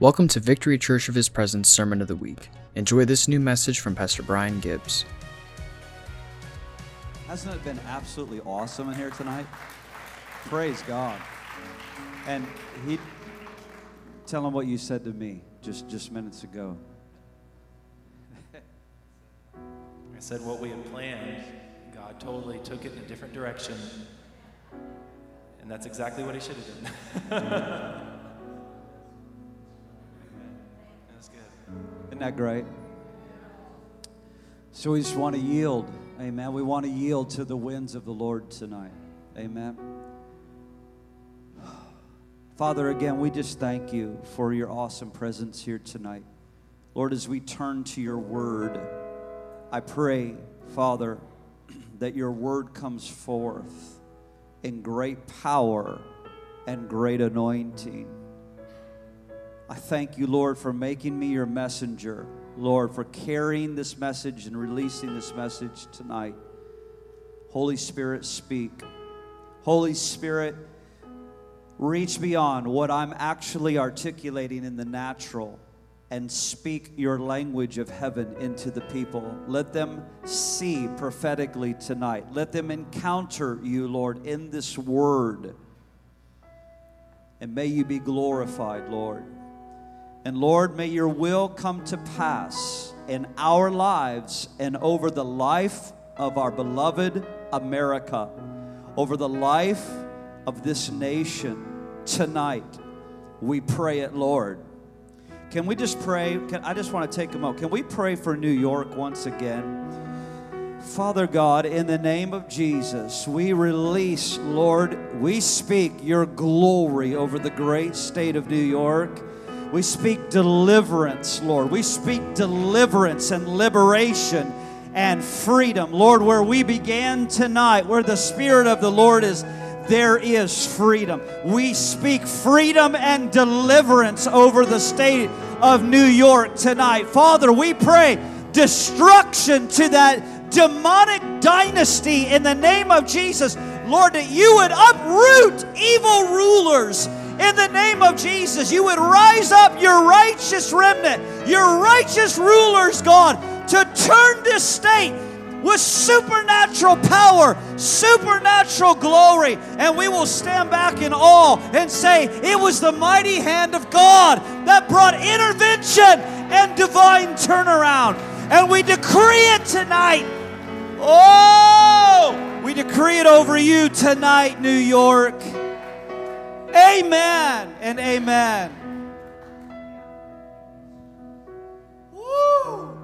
Welcome to Victory Church of His Presence Sermon of the Week. Enjoy this new message from Pastor Brian Gibbs. Hasn't it been absolutely awesome in here tonight? Praise God. And he tell him what you said to me just just minutes ago. I said what we had planned. God totally took it in a different direction. And that's exactly what he should have done. Isn't that great? So we just want to yield. Amen. We want to yield to the winds of the Lord tonight. Amen. Father, again, we just thank you for your awesome presence here tonight. Lord, as we turn to your word, I pray, Father, that your word comes forth in great power and great anointing. I thank you, Lord, for making me your messenger. Lord, for carrying this message and releasing this message tonight. Holy Spirit, speak. Holy Spirit, reach beyond what I'm actually articulating in the natural and speak your language of heaven into the people. Let them see prophetically tonight. Let them encounter you, Lord, in this word. And may you be glorified, Lord. And Lord, may your will come to pass in our lives and over the life of our beloved America, over the life of this nation tonight. We pray it, Lord. Can we just pray? Can, I just want to take a moment. Can we pray for New York once again? Father God, in the name of Jesus, we release, Lord, we speak your glory over the great state of New York. We speak deliverance, Lord. We speak deliverance and liberation and freedom. Lord, where we began tonight, where the Spirit of the Lord is, there is freedom. We speak freedom and deliverance over the state of New York tonight. Father, we pray destruction to that demonic dynasty in the name of Jesus. Lord, that you would uproot evil rulers in the name of Jesus. You would rise up your righteous remnant, your righteous rulers, God, to turn this state with supernatural power, supernatural glory, and we will stand back in awe and say, It was the mighty hand of God that brought intervention and divine turnaround. And we decree it tonight. Oh, we decree it over you tonight, New York. Amen and amen. Woo!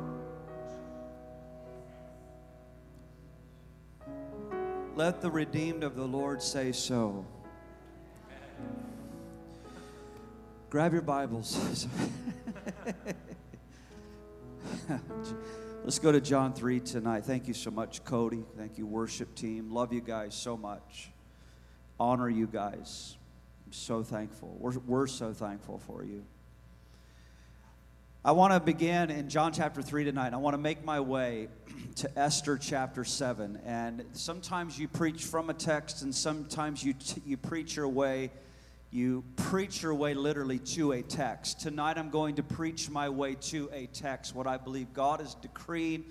Let the redeemed of the Lord say so. Grab your Bibles. Let's go to John 3 tonight. Thank you so much, Cody. Thank you, worship team. Love you guys so much. Honor you guys. So thankful. We're, we're so thankful for you. I want to begin in John chapter 3 tonight. I want to make my way to Esther chapter 7. And sometimes you preach from a text, and sometimes you, t- you preach your way. You preach your way literally to a text. Tonight I'm going to preach my way to a text, what I believe God is decreeing,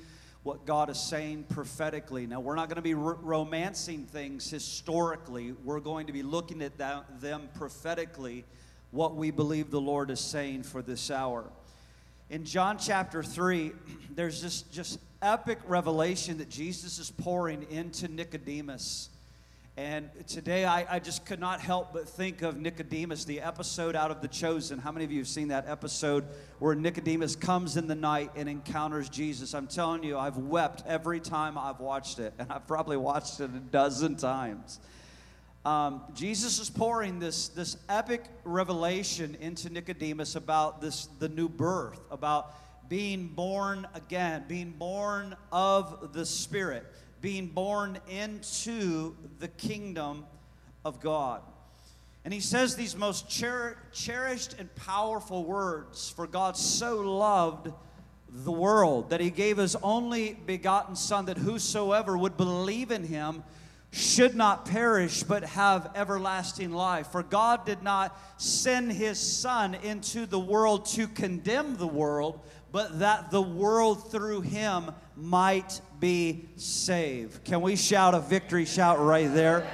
what God is saying prophetically. Now, we're not going to be r- romancing things historically, we're going to be looking at them prophetically, what we believe the Lord is saying for this hour in John chapter 3, there's this just epic revelation that Jesus is pouring into Nicodemus. And today I, I, just could not help but think of Nicodemus, the episode out of The Chosen. How many of you have seen that episode where Nicodemus comes in the night and encounters Jesus? I'm telling you, I've wept every time I've watched it, and I've probably watched it a dozen times. Um, Jesus is pouring this, this epic revelation into Nicodemus about this the new birth, about being born again, being born of the Spirit, being born into the kingdom of God. And he says these most cher- cherished and powerful words For God so loved the world that he gave his only begotten Son, that whosoever would believe in him should not perish but have everlasting life. For God did not send his Son into the world to condemn the world, but that the world through him might be saved. Can we shout a victory shout right there?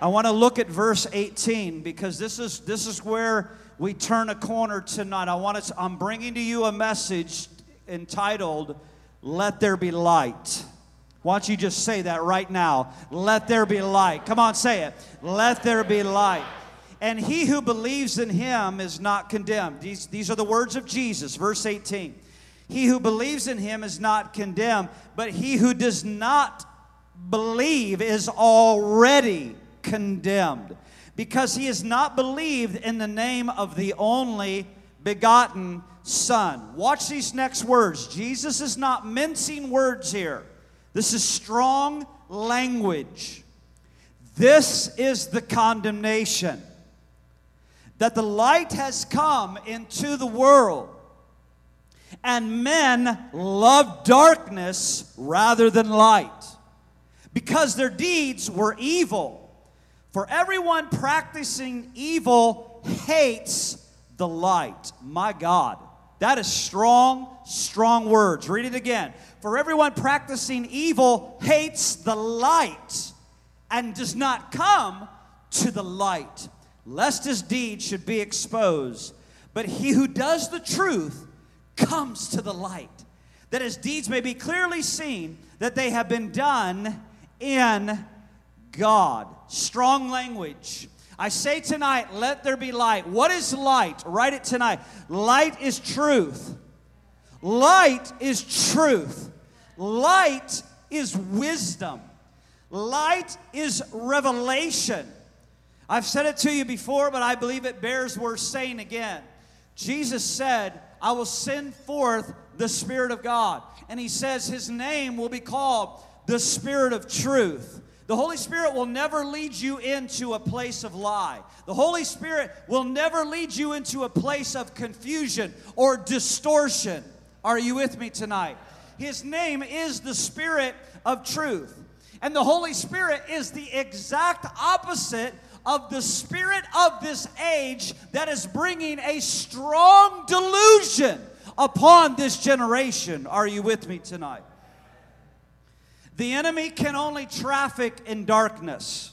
I want to look at verse 18 because this is this is where we turn a corner tonight. I want to I'm bringing to you a message entitled Let There Be Light. Why don't you just say that right now? Let there be light. Come on, say it. Let there be light. And he who believes in him is not condemned. These, these are the words of Jesus, verse 18. He who believes in him is not condemned, but he who does not believe is already condemned because he has not believed in the name of the only begotten Son. Watch these next words. Jesus is not mincing words here. This is strong language. This is the condemnation that the light has come into the world, and men love darkness rather than light because their deeds were evil. For everyone practicing evil hates the light. My God. That is strong, strong words. Read it again. For everyone practicing evil hates the light and does not come to the light, lest his deeds should be exposed. But he who does the truth comes to the light, that his deeds may be clearly seen that they have been done in God. Strong language. I say tonight, let there be light. What is light? Write it tonight. Light is truth. Light is truth. Light is wisdom. Light is revelation. I've said it to you before, but I believe it bears worth saying again. Jesus said, I will send forth the Spirit of God. And he says his name will be called the Spirit of truth. The Holy Spirit will never lead you into a place of lie. The Holy Spirit will never lead you into a place of confusion or distortion. Are you with me tonight? His name is the Spirit of truth. And the Holy Spirit is the exact opposite of the spirit of this age that is bringing a strong delusion upon this generation. Are you with me tonight? The enemy can only traffic in darkness.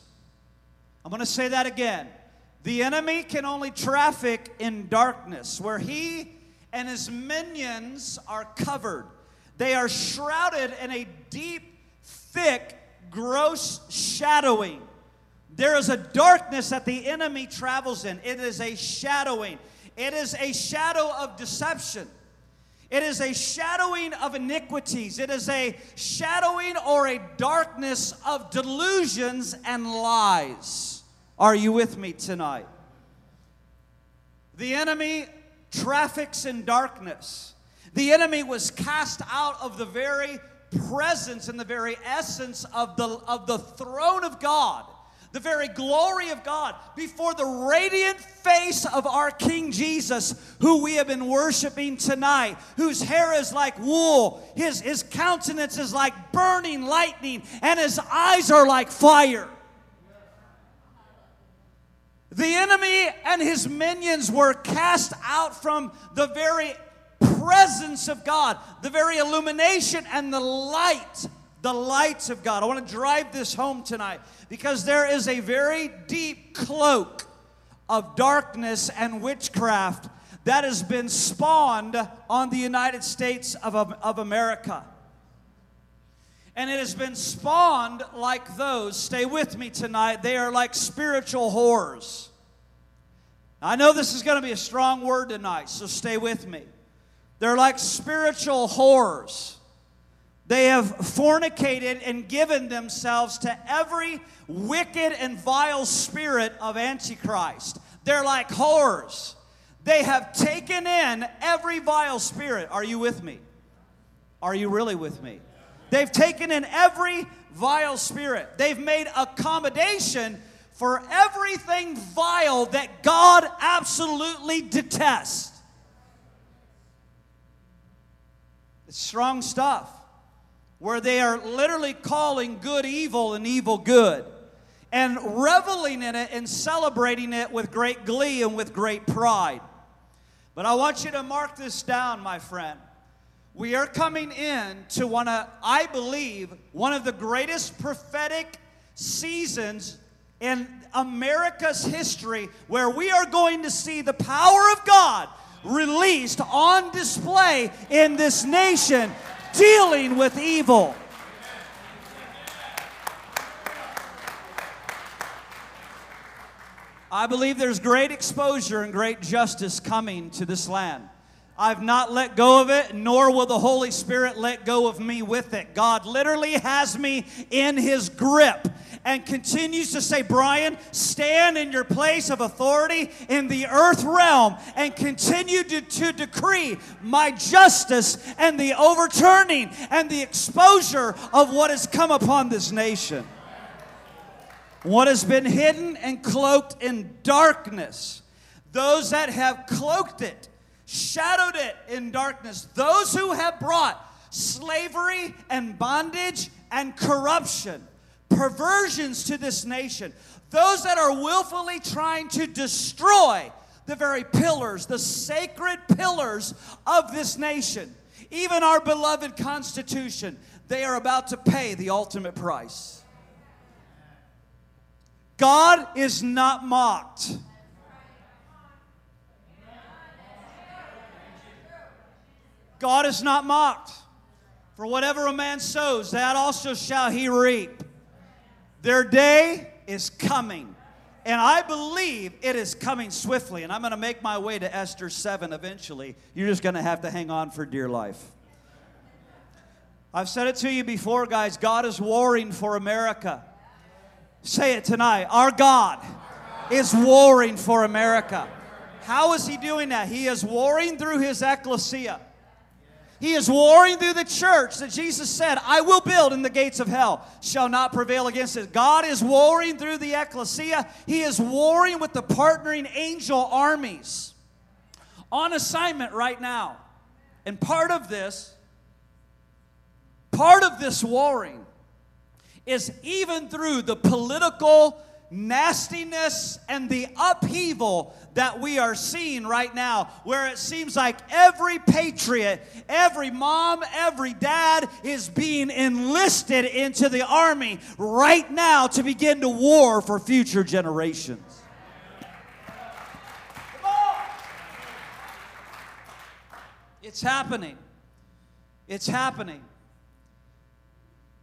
I'm going to say that again. The enemy can only traffic in darkness, where he and his minions are covered. They are shrouded in a deep, thick, gross shadowing. There is a darkness that the enemy travels in. It is a shadowing, it is a shadow of deception. It is a shadowing of iniquities. It is a shadowing or a darkness of delusions and lies. Are you with me tonight? The enemy traffics in darkness. The enemy was cast out of the very presence and the very essence of the, of the throne of God, the very glory of God, before the radiant face of our King Jesus, who we have been worshiping tonight, whose hair is like wool, his, his countenance is like burning lightning, and his eyes are like fire. The enemy and his minions were cast out from the very presence of God, the very illumination and the light, the lights of God. I want to drive this home tonight because there is a very deep cloak of darkness and witchcraft that has been spawned on the United States of, of America. And it has been spawned like those. Stay with me tonight. They are like spiritual whores. I know this is going to be a strong word tonight, so stay with me. They're like spiritual whores. They have fornicated and given themselves to every wicked and vile spirit of Antichrist. They're like whores. They have taken in every vile spirit. Are you with me? Are you really with me? They've taken in every vile spirit. They've made accommodation for everything vile that God absolutely detests. It's strong stuff. Where they are literally calling good evil and evil good and reveling in it and celebrating it with great glee and with great pride. But I want you to mark this down, my friend. We are coming in to one of, I believe, one of the greatest prophetic seasons in America's history where we are going to see the power of God released on display in this nation dealing with evil. I believe there's great exposure and great justice coming to this land. I've not let go of it, nor will the Holy Spirit let go of me with it. God literally has me in His grip and continues to say, Brian, stand in your place of authority in the earth realm and continue to, to decree my justice and the overturning and the exposure of what has come upon this nation. What has been hidden and cloaked in darkness, those that have cloaked it shadowed it in darkness. Those who have brought slavery and bondage and corruption, perversions to this nation, those that are willfully trying to destroy the very pillars, the sacred pillars of this nation, even our beloved Constitution, they are about to pay the ultimate price. God is not mocked. God is not mocked. For whatever a man sows, that also shall he reap. Their day is coming. And I believe it is coming swiftly. And I'm going to make my way to Esther 7 eventually. You're just going to have to hang on for dear life. I've said it to you before, guys. God is warring for America. Say it tonight. Our God is warring for America. How is He doing that? He is warring through His ecclesia. He is warring through the church that Jesus said, I will build and the gates of hell shall not prevail against it. God is warring through the ecclesia. He is warring with the partnering angel armies on assignment right now. And part of this, part of this warring is even through the political nastiness and the upheaval that we are seeing right now, where it seems like every patriot, every mom, every dad is being enlisted into the army right now to begin to war for future generations. It's happening. It's happening.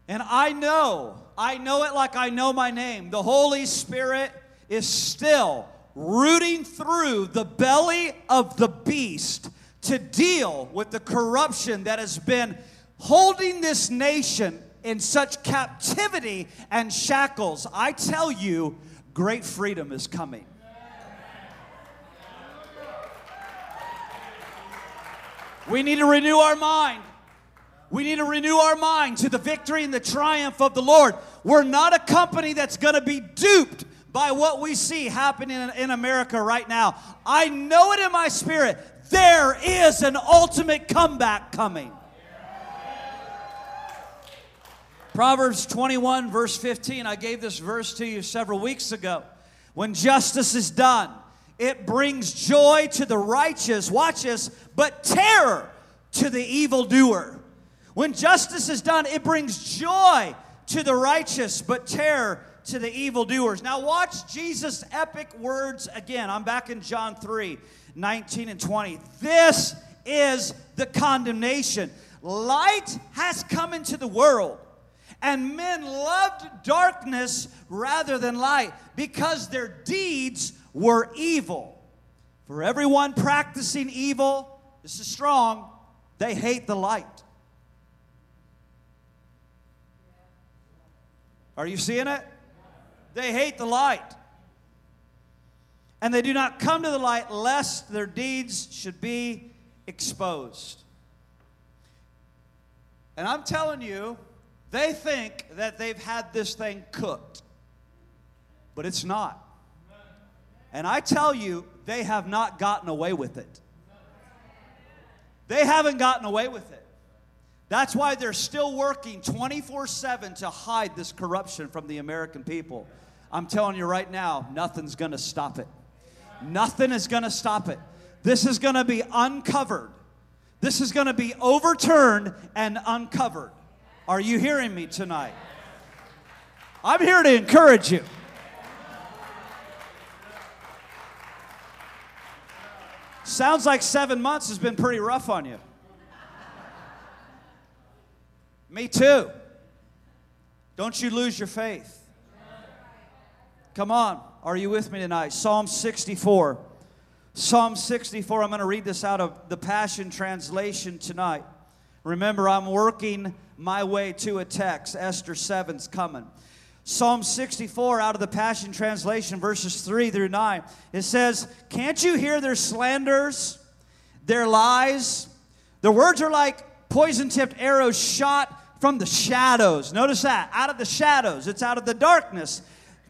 And I know, I know it like I know my name. The Holy Spirit is still rooting through the belly of the beast to deal with the corruption that has been holding this nation in such captivity and shackles. I tell you, great freedom is coming. We need to renew our mind. We need to renew our mind to the victory and the triumph of the Lord. We're not a company that's going to be duped by what we see happening in, America right now. I know it in my spirit. There is an ultimate comeback coming. Proverbs 21, verse 15. I gave this verse to you several weeks ago. When justice is done, it brings joy to the righteous, watch this, but terror to the evildoer. When justice is done, it brings joy to the righteous, but terror to the evildoers. Now, watch Jesus' epic words again. I'm back in John 3 19 and 20. This is the condemnation. Light has come into the world, and men loved darkness rather than light because their deeds were evil. For everyone practicing evil, this is strong, they hate the light Are you seeing it? They hate the light. And they do not come to the light lest their deeds should be exposed. And I'm telling you, they think that they've had this thing cooked, but it's not. And I tell you, they have not gotten away with it. They haven't gotten away with it. That's why they're still working 24 7 to hide this corruption from the American people. I'm telling you right now, nothing's gonna stop it. Nothing is gonna stop it. This is gonna be uncovered. This is gonna be overturned and uncovered. Are you hearing me tonight? I'm here to encourage you. Sounds like seven months has been pretty rough on you. Me too. Don't you lose your faith. Come on. Are you with me tonight? Psalm 64. Psalm 64, I'm going to read this out of the Passion Translation tonight. Remember, I'm working my way to a text. Esther 7's coming. Psalm 64 out of the Passion Translation, verses 3 through 9. It says, Can't you hear their slanders, their lies? Their words are like poison tipped arrows shot from the shadows. Notice that, out of the shadows, it's out of the darkness.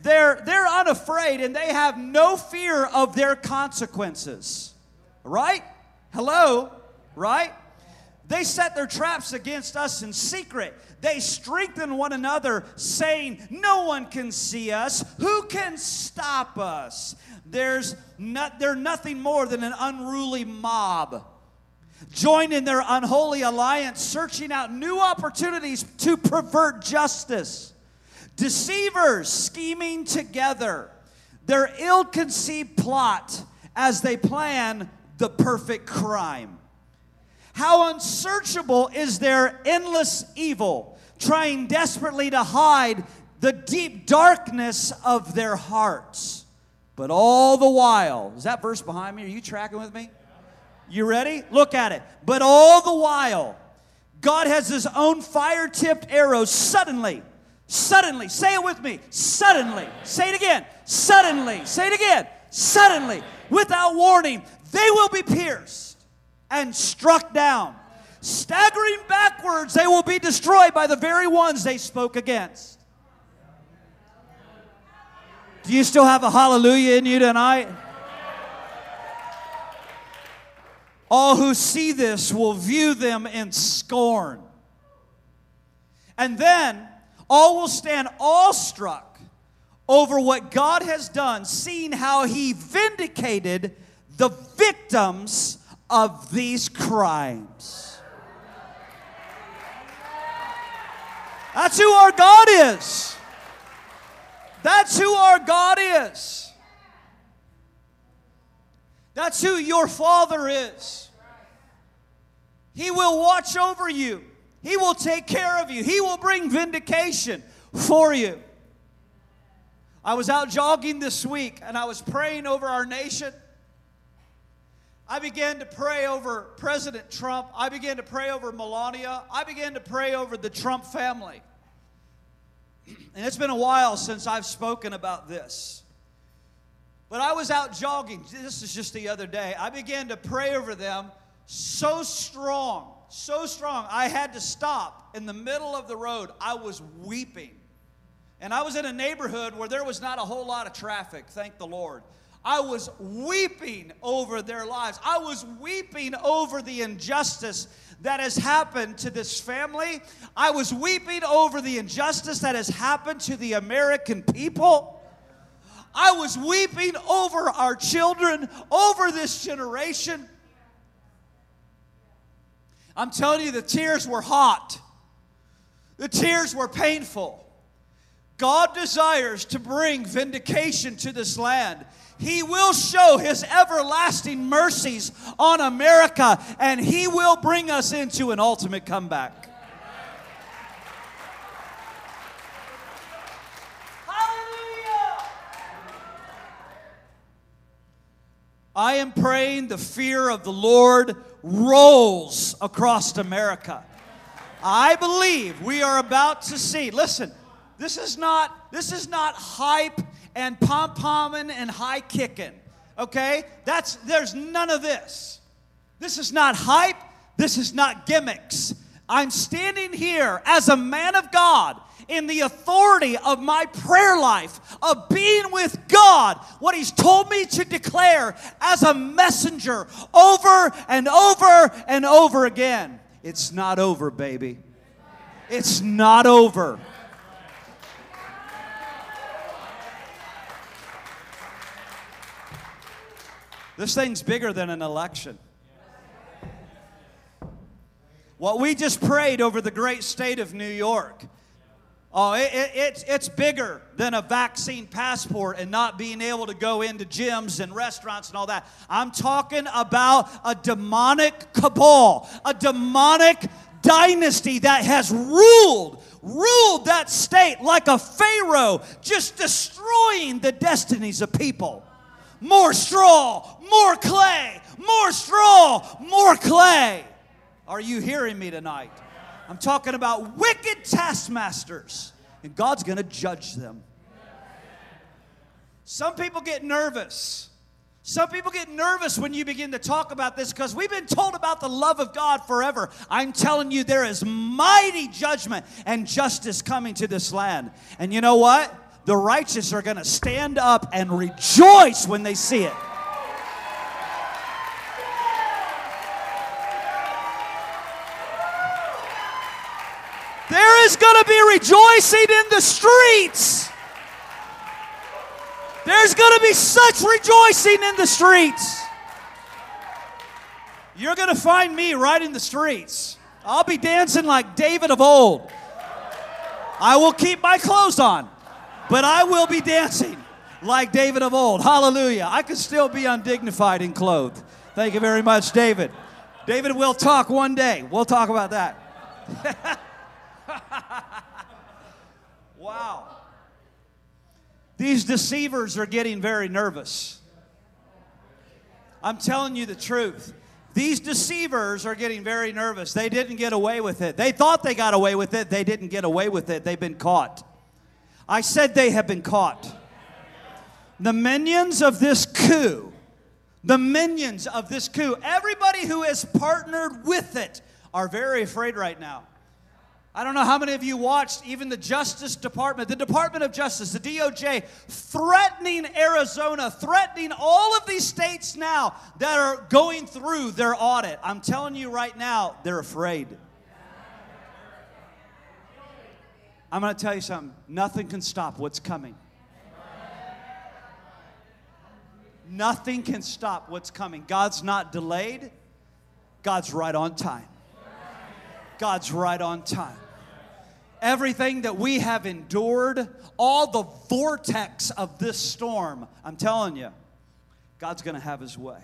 They're, they're unafraid and they have no fear of their consequences. Right? Hello? Right? They set their traps against us in secret. They strengthen one another, saying, No one can see us. Who can stop us? There's not, they're nothing more than an unruly mob. Joined in their unholy alliance, searching out new opportunities to pervert justice. Deceivers scheming together. Their ill conceived plot as they plan the perfect crime. How unsearchable is their endless evil, trying desperately to hide the deep darkness of their hearts. But all the while, is that verse behind me? Are you tracking with me? You ready? Look at it. But all the while, God has his own fire tipped arrows suddenly, suddenly, say it with me, suddenly, say it again, suddenly, say it again, suddenly, without warning, they will be pierced and struck down. Staggering backwards, they will be destroyed by the very ones they spoke against. Do you still have a hallelujah in you tonight? All who see this will view them in scorn. And then all will stand awestruck over what God has done, seeing how He vindicated the victims of these crimes. That's who our God is. That's who our God is. That's who your Father is. He will watch over you. He will take care of you. He will bring vindication for you. I was out jogging this week and I was praying over our nation. I began to pray over President Trump. I began to pray over Melania. I began to pray over the Trump family. And it's been a while since I've spoken about this. But I was out jogging. This is just the other day. I began to pray over them so strong, so strong. I had to stop in the middle of the road. I was weeping. And I was in a neighborhood where there was not a whole lot of traffic, thank the Lord. I was weeping over their lives. I was weeping over the injustice that has happened to this family. I was weeping over the injustice that has happened to the American people. I was weeping over our children, over this generation. I'm telling you, the tears were hot, the tears were painful. God desires to bring vindication to this land. He will show His everlasting mercies on America and He will bring us into an ultimate comeback. I am praying the fear of the Lord rolls across America. I believe we are about to see. Listen, this is not this is not hype and pom pomming and high kicking. Okay? That's there's none of this. This is not hype. This is not gimmicks. I'm standing here as a man of God in the authority of my prayer life, of being with God, what He's told me to declare as a messenger over and over and over again. It's not over, baby. It's not over. This thing's bigger than an election. What we just prayed over the great state of New York. Oh, it, it, it's, it's bigger than a vaccine passport and not being able to go into gyms and restaurants and all that. I'm talking about a demonic cabal, a demonic dynasty that has ruled, ruled that state like a pharaoh, just destroying the destinies of people. More straw, more clay, more straw, more clay. Are you hearing me tonight? I'm talking about wicked taskmasters, and God's going to judge them. Some people get nervous. Some people get nervous when you begin to talk about this because we've been told about the love of God forever. I'm telling you, there is mighty judgment and justice coming to this land. And you know what? The righteous are going to stand up and rejoice when they see it. There is going to be rejoicing in the streets. There's going to be such rejoicing in the streets. You're going to find me right in the streets. I'll be dancing like David of old. I will keep my clothes on, but I will be dancing like David of old. Hallelujah. I could still be undignified in clothed. Thank you very much, David. David, we'll talk one day. We'll talk about that. wow. These deceivers are getting very nervous. I'm telling you the truth. These deceivers are getting very nervous. They didn't get away with it. They thought they got away with it. They didn't get away with it. They've been caught. I said they have been caught. The minions of this coup, the minions of this coup, everybody who has partnered with it are very afraid right now. I don't know how many of you watched even the Justice Department, the Department of Justice, the DOJ, threatening Arizona, threatening all of these states now that are going through their audit. I'm telling you right now, they're afraid. I'm going to tell you something nothing can stop what's coming. Nothing can stop what's coming. God's not delayed, God's right on time. God's right on time everything that we have endured, all the vortex of this storm, I'm telling you, God's going to have his way.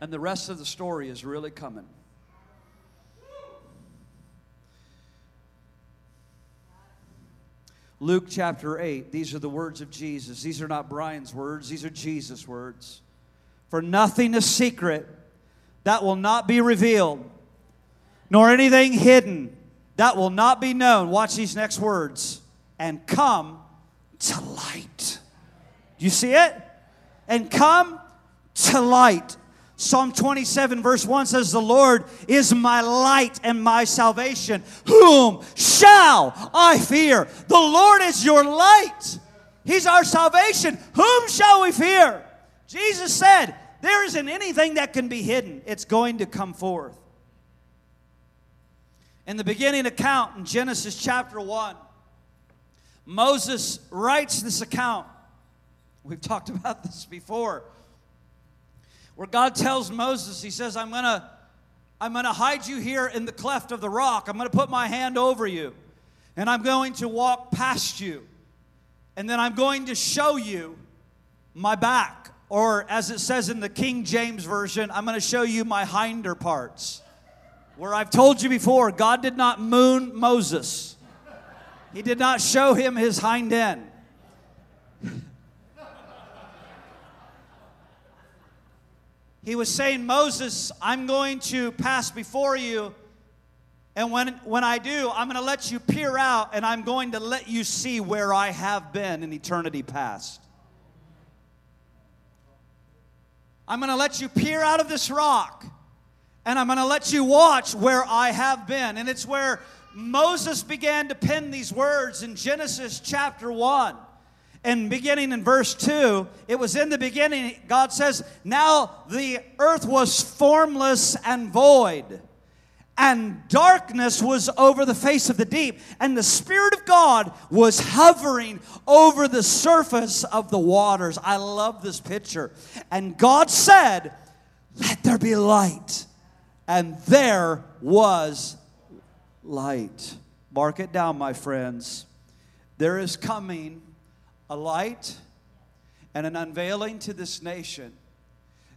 And the rest of the story is really coming. Luke chapter 8, these are the words of Jesus. These are not Brian's words, these are Jesus' words. For nothing is secret that will not be revealed, nor anything hidden that will not be known. Watch these next words and come to light. You see it? And come to light. Psalm 27, verse 1 says, The Lord is my light and my salvation. Whom shall I fear? The Lord is your light. He's our salvation. Whom shall we fear? Jesus said, There isn't anything that can be hidden, it's going to come forth. In the beginning account in Genesis chapter 1, Moses writes this account. We've talked about this before. Where God tells Moses, He says, I'm gonna, I'm gonna hide you here in the cleft of the rock. I'm gonna put my hand over you, and I'm going to walk past you. And then I'm going to show you my back. Or as it says in the King James Version, I'm gonna show you my hinder parts. Where I've told you before, God did not moon Moses, He did not show him his hind end. he was saying, Moses, I'm going to pass before you. And when, when I do, I'm going to let you peer out and I'm going to let you see where I have been in eternity past. I'm going to let you peer out of this rock and I'm going to let you watch where I have been. And it's where Moses began to pen these words in Genesis chapter 1. And beginning in verse 2, it was in the beginning, God says, Now the earth was formless and void, and darkness was over the face of the deep, and the Spirit of God was hovering over the surface of the waters. I love this picture. And God said, Let there be light. And there was light. Mark it down, my friends. There is coming a light and an unveiling to this nation.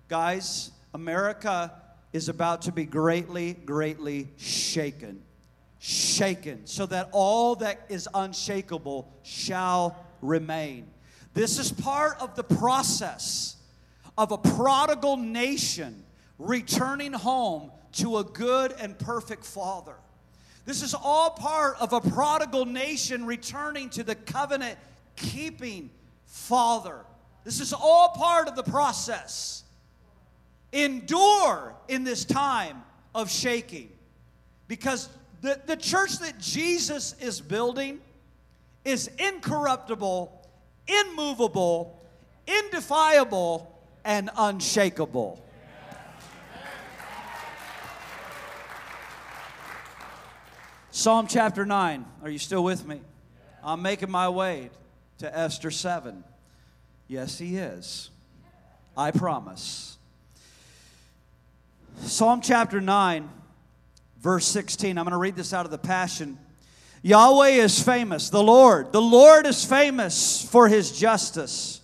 Guys, America is about to be greatly, greatly shaken. Shaken, so that all that is unshakable shall remain. This is part of the process of a prodigal nation returning home to a good and perfect father. This is all part of a prodigal nation returning to the covenant keeping father. This is all part of the process endure in this time of shaking. Because the, the church that Jesus is building is incorruptible, immovable, indefiable, and unshakable. Psalm chapter 9. Are you still with me? I'm making my way to Esther 7. Yes, he is. I promise. Psalm chapter 9, verse 16. I'm going to read this out of the Passion. Yahweh is famous, the Lord. The Lord is famous for his justice.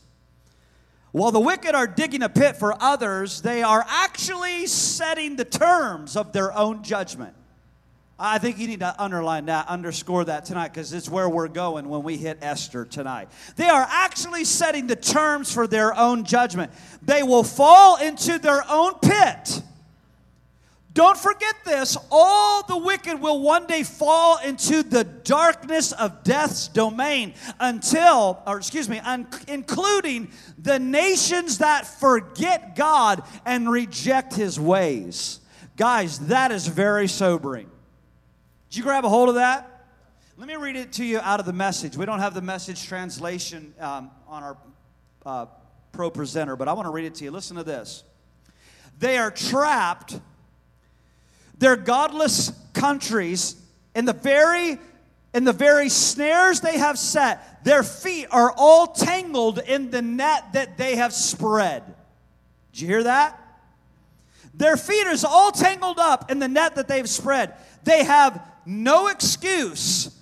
While the wicked are digging a pit for others, they are actually setting the terms of their own judgment. I think you need to underline that, underscore that tonight, because it's where we're going when we hit Esther tonight. They are actually setting the terms for their own judgment. They will fall into their own pit don't forget this all the wicked will one day fall into the darkness of death's domain until, or excuse me, un- including the nations that forget God and reject his ways. Guys, that is very sobering. Did you grab a hold of that? Let me read it to you out of the message. We don't have the message translation um, on our uh, ProPresenter, but I want to read it to you. Listen to this. They are trapped their godless countries in the very in the very snares they have set their feet are all tangled in the net that they have spread did you hear that their feet is all tangled up in the net that they've spread they have no excuse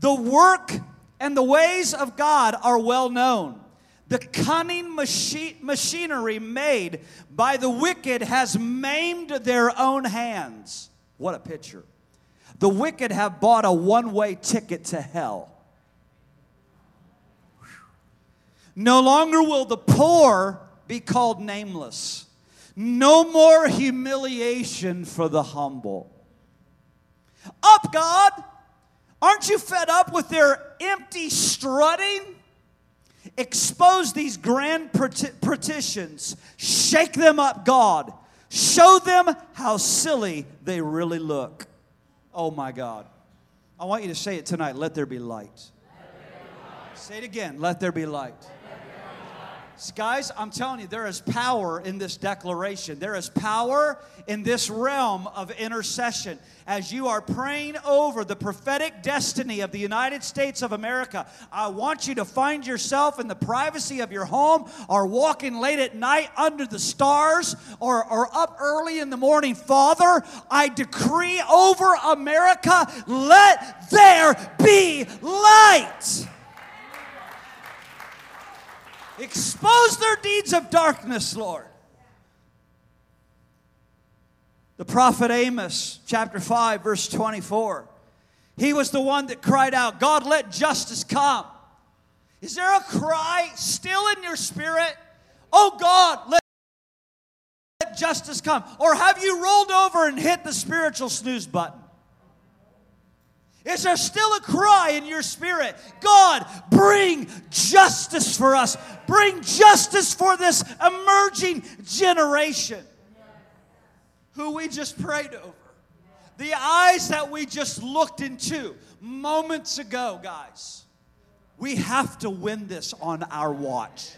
the work and the ways of god are well known the cunning machi- machinery made by the wicked has maimed their own hands. What a picture. The wicked have bought a one way ticket to hell. No longer will the poor be called nameless. No more humiliation for the humble. Up, God! Aren't you fed up with their empty strutting? Expose these grand petitions. Shake them up, God. Show them how silly they really look. Oh my God. I want you to say it tonight. Let there be light. There be light. Say it again. Let there be light. Guys, I'm telling you, there is power in this declaration. There is power in this realm of intercession. As you are praying over the prophetic destiny of the United States of America, I want you to find yourself in the privacy of your home or walking late at night under the stars or, or up early in the morning. Father, I decree over America, let there be light. Expose their deeds of darkness, Lord. The prophet Amos, chapter 5, verse 24. He was the one that cried out, God, let justice come. Is there a cry still in your spirit? Oh God, let justice come. Or have you rolled over and hit the spiritual snooze button? Is there still a cry in your spirit? God, bring justice for us. Bring justice for this emerging generation who we just prayed over. The eyes that we just looked into moments ago, guys. We have to win this on our watch.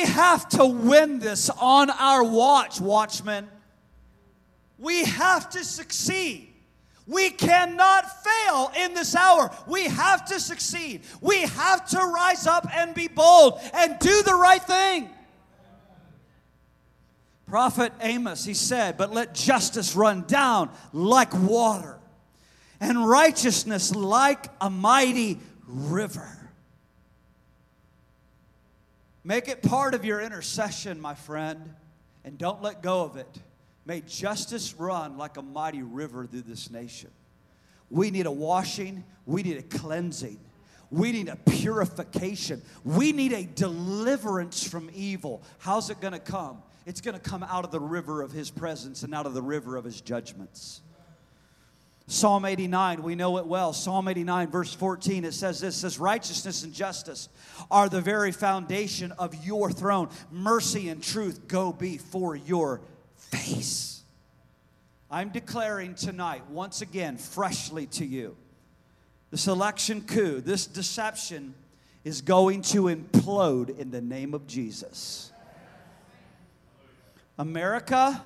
Have to win this on our watch, watchmen. We have to succeed. We cannot fail in this hour. We have to succeed. We have to rise up and be bold and do the right thing. Prophet Amos, he said, But let justice run down like water, and righteousness like a mighty river. Make it part of your intercession, my friend, and don't let go of it. May justice run like a mighty river through this nation. We need a washing, we need a cleansing, we need a purification, we need a deliverance from evil. How's it going to come? It's going to come out of the river of His presence and out of the river of His judgments. Psalm 89, we know it well. Psalm 89, verse 14, it says this says, Righteousness and justice are the very foundation of your throne. Mercy and truth go before your face. I'm declaring tonight, once again, freshly to you, this election coup, this deception is going to implode in the name of Jesus. America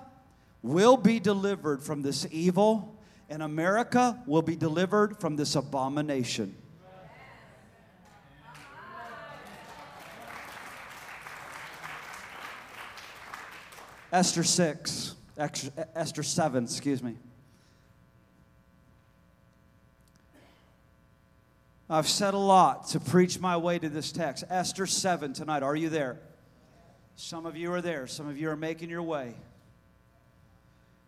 will be delivered from this evil, and America will be delivered from this abomination. Esther 6, Esther 7, excuse me. I've said a lot to preach my way to this text. Esther 7 tonight. Are you there? Some of you are there, some of you are making your way.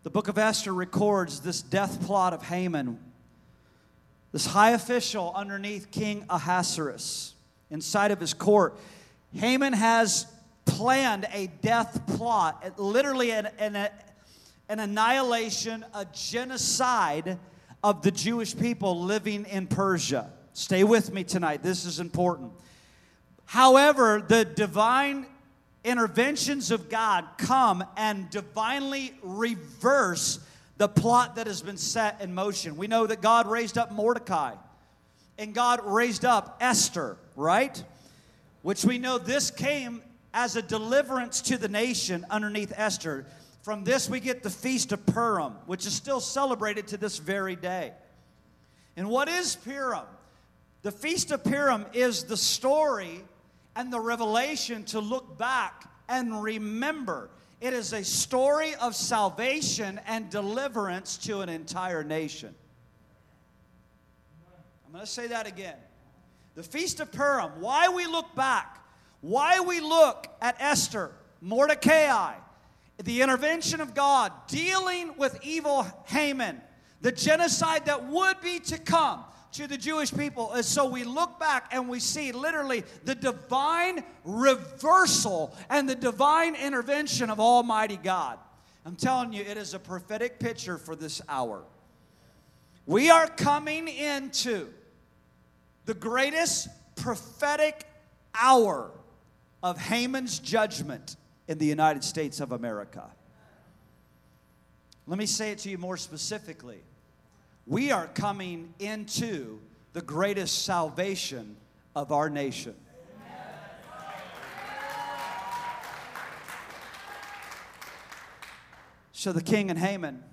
The book of Esther records this death plot of Haman, this high official underneath King Ahasuerus, inside of his court. Haman has planned a death plot, literally an, an, an annihilation, a genocide of the Jewish people living in Persia. Stay with me tonight, this is important. However, the divine interventions of God come and divinely reverse the plot that has been set in motion. We know that God raised up Mordecai and God raised up Esther, right? Which we know this came as a deliverance to the nation underneath Esther. From this, we get the Feast of Purim, which is still celebrated to this very day. And what is Purim? The Feast of Purim is the story and the revelation to look back and remember. It is a story of salvation and deliverance to an entire nation. I'm going to say that again. The Feast of Purim, why we look back, why we look at Esther, Mordecai, the intervention of God, dealing with evil Haman, the genocide that would be to come to the Jewish people is so we look back and we see literally the divine reversal and the divine intervention of Almighty God. I'm telling you, it is a prophetic picture for this hour. We are coming into the greatest prophetic hour of Haman's judgment in the United States of America. Let me say it to you more specifically we are coming into the greatest salvation of our nation. So the king and Haman,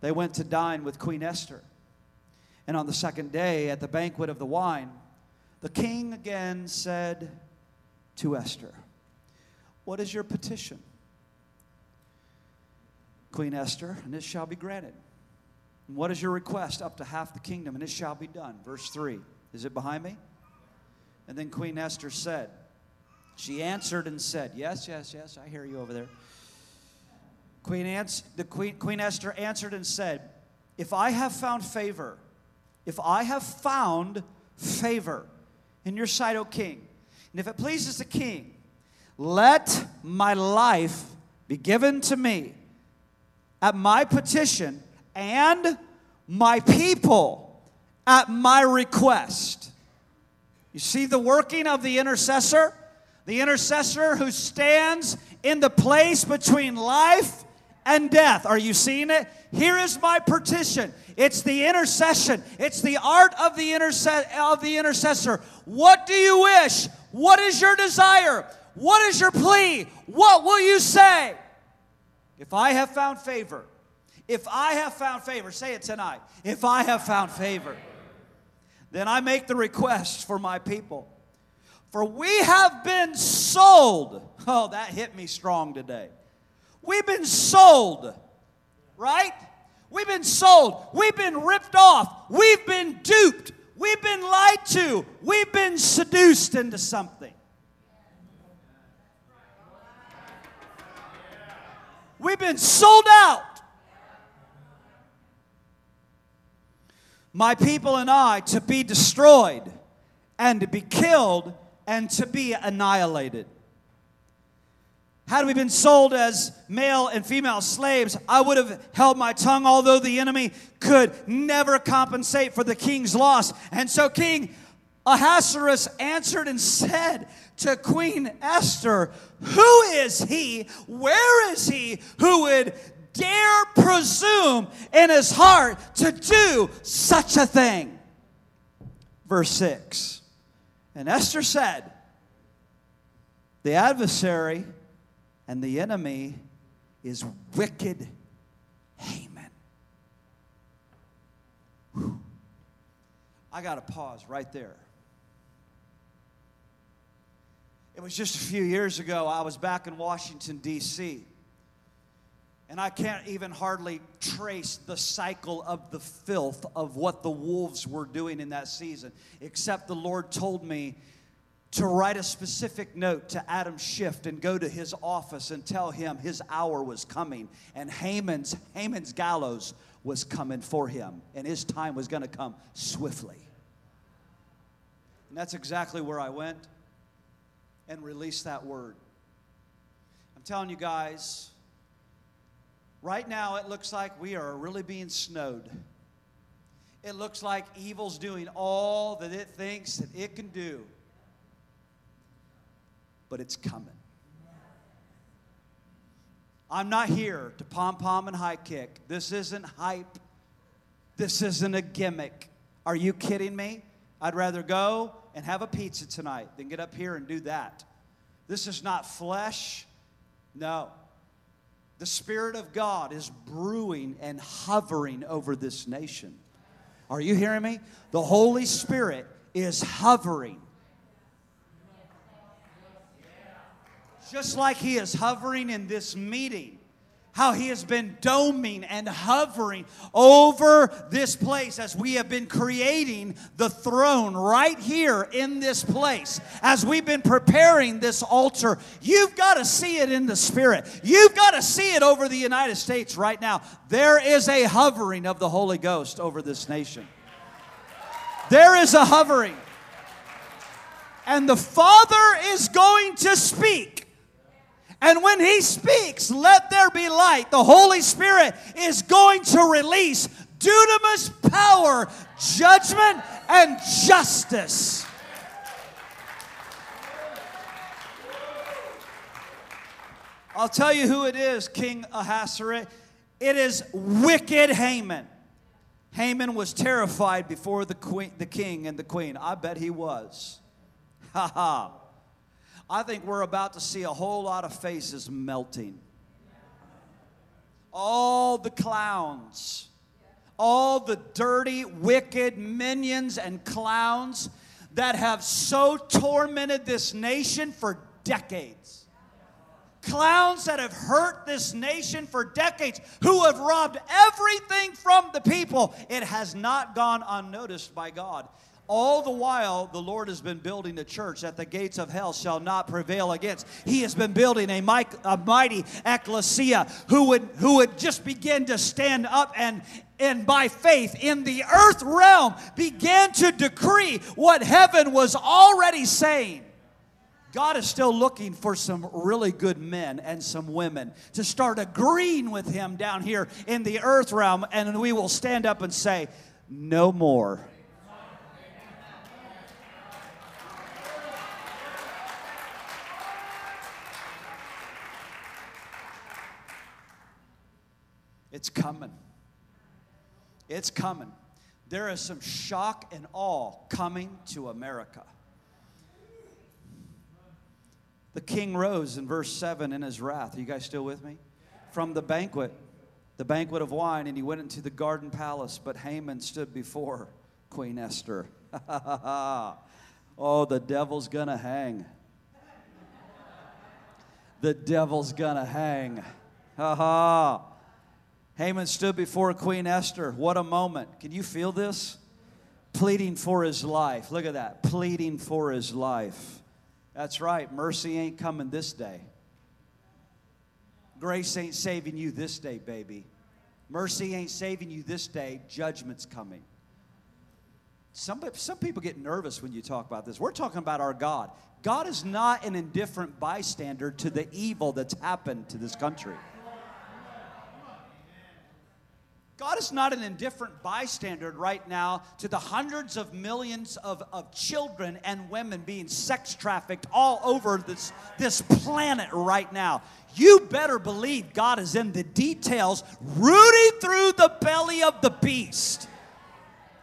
they went to dine with Queen Esther. And on the second day, at the banquet of the wine, the king again said to Esther, What is your petition? Queen Esther, and it shall be granted. And what is your request? Up to half the kingdom, and it shall be done. Verse 3. Is it behind me? And then Queen Esther said, She answered and said, Yes, yes, yes, I hear you over there. Queen, ans- the Queen, Queen Esther answered and said, If I have found favor, if I have found favor in your sight, O king, and if it pleases the king, let my life be given to me at my petition and my people at my request. You see the working of the intercessor? The intercessor who stands in the place between life and death. Are you seeing it? Here is my petition. It's the intercession. It's the art of the, interse- of the intercessor. What do you wish? What is your desire? What is your plea? What will you say? If I have found favor, if I have found favor, say it tonight. If I have found favor, then I make the request for my people. For we have been sold. Oh, that hit me strong today. We've been sold, right? We've been sold. We've been ripped off. We've been duped. We've been lied to. We've been seduced into something. We've been sold out. My people and I to be destroyed and to be killed and to be annihilated. Had we been sold as male and female slaves, I would have held my tongue, although the enemy could never compensate for the king's loss. And so King Ahasuerus answered and said to Queen Esther, Who is he? Where is he who would dare presume in his heart to do such a thing? Verse 6. And Esther said, The adversary and the enemy is wicked Haman. Whew. I got to pause right there. It was just a few years ago, I was back in Washington, D.C. And I can't even hardly trace the cycle of the filth of what the wolves were doing in that season, except the Lord told me to write a specific note to Adam Schiff and go to his office and tell him his hour was coming and Haman's, Haman's gallows was coming for him and his time was going to come swiftly. And that's exactly where I went and released that word. I'm telling you guys, right now it looks like we are really being snowed. It looks like evil's doing all that it thinks that it can do but it's coming. I'm not here to pom pom and high kick. This isn't hype. This isn't a gimmick. Are you kidding me? I'd rather go and have a pizza tonight than get up here and do that. This is not flesh. No. The Spirit of God is brewing and hovering over this nation. Are you hearing me? The Holy Spirit is hovering just like He is hovering in this meeting, how He has been doming and hovering over this place as we have been creating the throne right here in this place. As we've been preparing this altar, you've got to see it in the Spirit. You've got to see it over the United States right now. There is a hovering of the Holy Ghost over this nation. There is a hovering. And the Father is going to speak. And when he speaks, let there be light, the Holy Spirit is going to release dunamis power, judgment, and justice. I'll tell you who it is, King Ahasuerus. It is wicked Haman. Haman was terrified before the, queen, the king and the queen. I bet he was. Ha ha. I think we're about to see a whole lot of faces melting. All the clowns, all the dirty, wicked minions and clowns that have so tormented this nation for decades. Clowns that have hurt this nation for decades, who have robbed everything from the people. It has not gone unnoticed by God. All the while, the Lord has been building a church that the gates of hell shall not prevail against. He has been building a, mighty ecclesia who would, who would just begin to stand up and, and by faith in the earth realm begin to decree what heaven was already saying. God is still looking for some really good men and some women to start agreeing with Him down here in the earth realm, and we will stand up and say, No more. It's coming. It's coming. There is some shock and awe coming to America. The king rose in verse 7 in his wrath. Are you guys still with me? From the banquet, the banquet of wine, and he went into the garden palace, but Haman stood before Queen Esther. oh, the devil's gonna hang. The devil's gonna hang. Ha ha. Haman stood before Queen Esther. What a moment. Can you feel this? Pleading for his life. Look at that. Pleading for his life. That's right. Mercy ain't coming this day. Grace ain't saving you this day, baby. Mercy ain't saving you this day. Judgment's coming. Some, some people get nervous when you talk about this. We're talking about our God. God is not an indifferent bystander to the evil that's happened to this country. God is not an indifferent bystander right now to the hundreds of millions of, of children and women being sex trafficked all over this, this planet right now. You better believe God is in the details, rooting through the belly of the beast.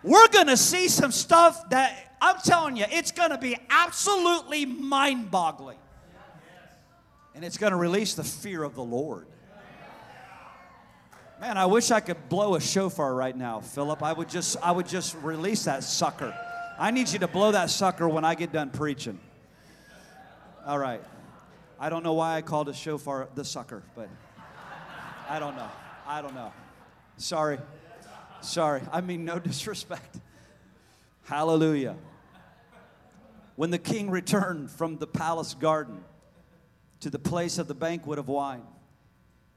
We're going to see some stuff that I'm telling you, it's going to be absolutely mind boggling. And it's going to release the fear of the Lord. Man, I wish I could blow a shofar right now, Philip. I would just I would just release that sucker. I need you to blow that sucker when I get done preaching. All right. I don't know why I called a shofar the sucker, but I don't know. I don't know. Sorry. Sorry. I mean no disrespect. Hallelujah. When the king returned from the palace garden to the place of the banquet of wine,